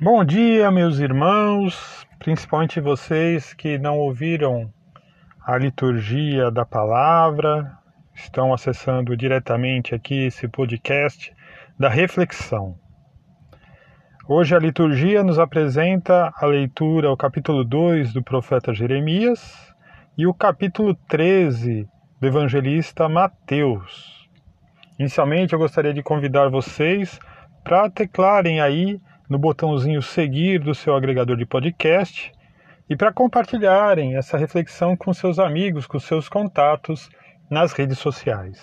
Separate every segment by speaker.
Speaker 1: Bom dia, meus irmãos, principalmente vocês que não ouviram a liturgia da palavra, estão acessando diretamente aqui esse podcast da reflexão. Hoje a liturgia nos apresenta a leitura ao capítulo 2 do profeta Jeremias e o capítulo 13 do evangelista Mateus. Inicialmente eu gostaria de convidar vocês para teclarem aí no botãozinho seguir do seu agregador de podcast e para compartilharem essa reflexão com seus amigos, com seus contatos nas redes sociais.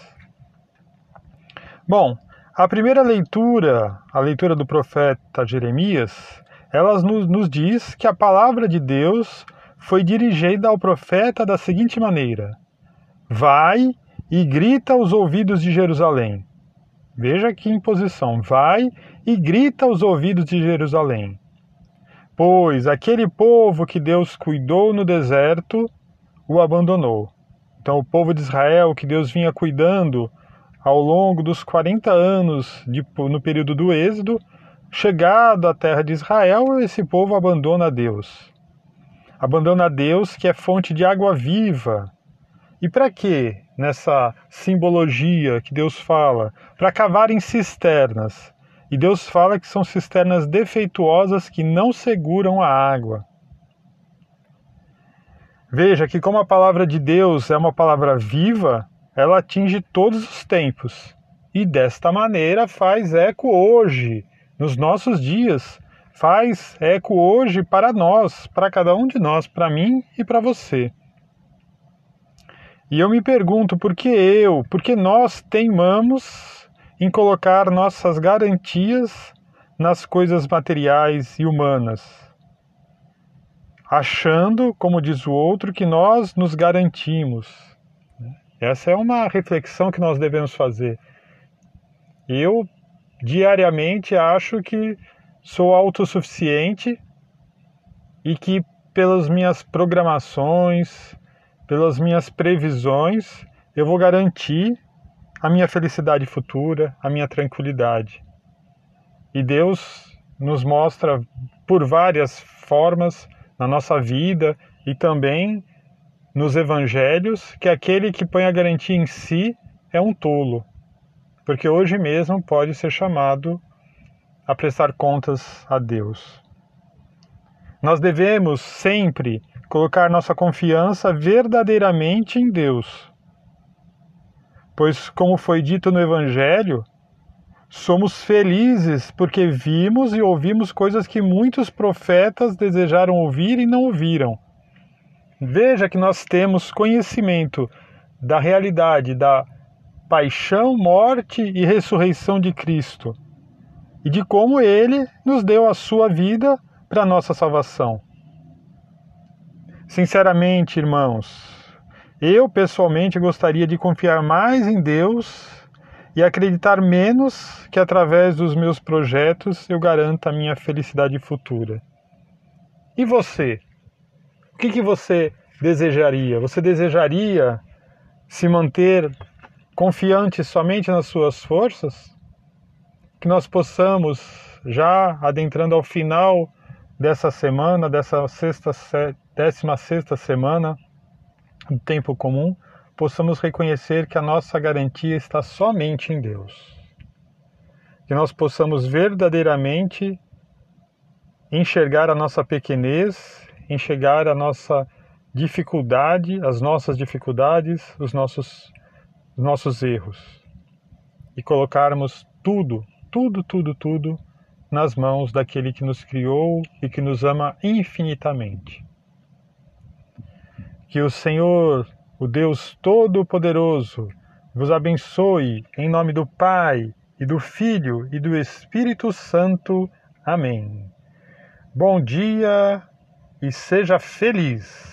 Speaker 1: Bom, a primeira leitura, a leitura do profeta Jeremias, ela nos, nos diz que a palavra de Deus foi dirigida ao profeta da seguinte maneira: Vai e grita aos ouvidos de Jerusalém. Veja que imposição. Vai e grita aos ouvidos de Jerusalém. Pois aquele povo que Deus cuidou no deserto o abandonou. Então, o povo de Israel, que Deus vinha cuidando ao longo dos 40 anos de, no período do Êxodo, chegado à terra de Israel, esse povo abandona Deus. Abandona Deus, que é fonte de água viva. E para quê? Nessa simbologia que Deus fala, para cavarem cisternas e Deus fala que são cisternas defeituosas que não seguram a água. Veja que, como a palavra de Deus é uma palavra viva, ela atinge todos os tempos e desta maneira faz eco hoje, nos nossos dias, faz eco hoje para nós, para cada um de nós, para mim e para você. E eu me pergunto por que eu, por que nós teimamos em colocar nossas garantias nas coisas materiais e humanas, achando, como diz o outro, que nós nos garantimos. Essa é uma reflexão que nós devemos fazer. Eu, diariamente, acho que sou autossuficiente e que, pelas minhas programações, pelas minhas previsões, eu vou garantir a minha felicidade futura, a minha tranquilidade. E Deus nos mostra por várias formas na nossa vida e também nos evangelhos que aquele que põe a garantia em si é um tolo, porque hoje mesmo pode ser chamado a prestar contas a Deus. Nós devemos sempre colocar nossa confiança verdadeiramente em Deus Pois, como foi dito no Evangelho, somos felizes porque vimos e ouvimos coisas que muitos profetas desejaram ouvir e não ouviram. Veja que nós temos conhecimento da realidade da paixão, morte e ressurreição de Cristo e de como ele nos deu a sua vida para a nossa salvação. Sinceramente, irmãos, eu, pessoalmente, gostaria de confiar mais em Deus e acreditar menos que através dos meus projetos eu garanta a minha felicidade futura. E você? O que, que você desejaria? Você desejaria se manter confiante somente nas suas forças? Que nós possamos, já adentrando ao final dessa semana, dessa sexta, décima sexta semana, no tempo comum, possamos reconhecer que a nossa garantia está somente em Deus. Que nós possamos verdadeiramente enxergar a nossa pequenez, enxergar a nossa dificuldade, as nossas dificuldades, os nossos, os nossos erros. E colocarmos tudo, tudo, tudo, tudo nas mãos daquele que nos criou e que nos ama infinitamente. Que o Senhor, o Deus Todo-Poderoso, vos abençoe em nome do Pai e do Filho e do Espírito Santo. Amém. Bom dia e seja feliz.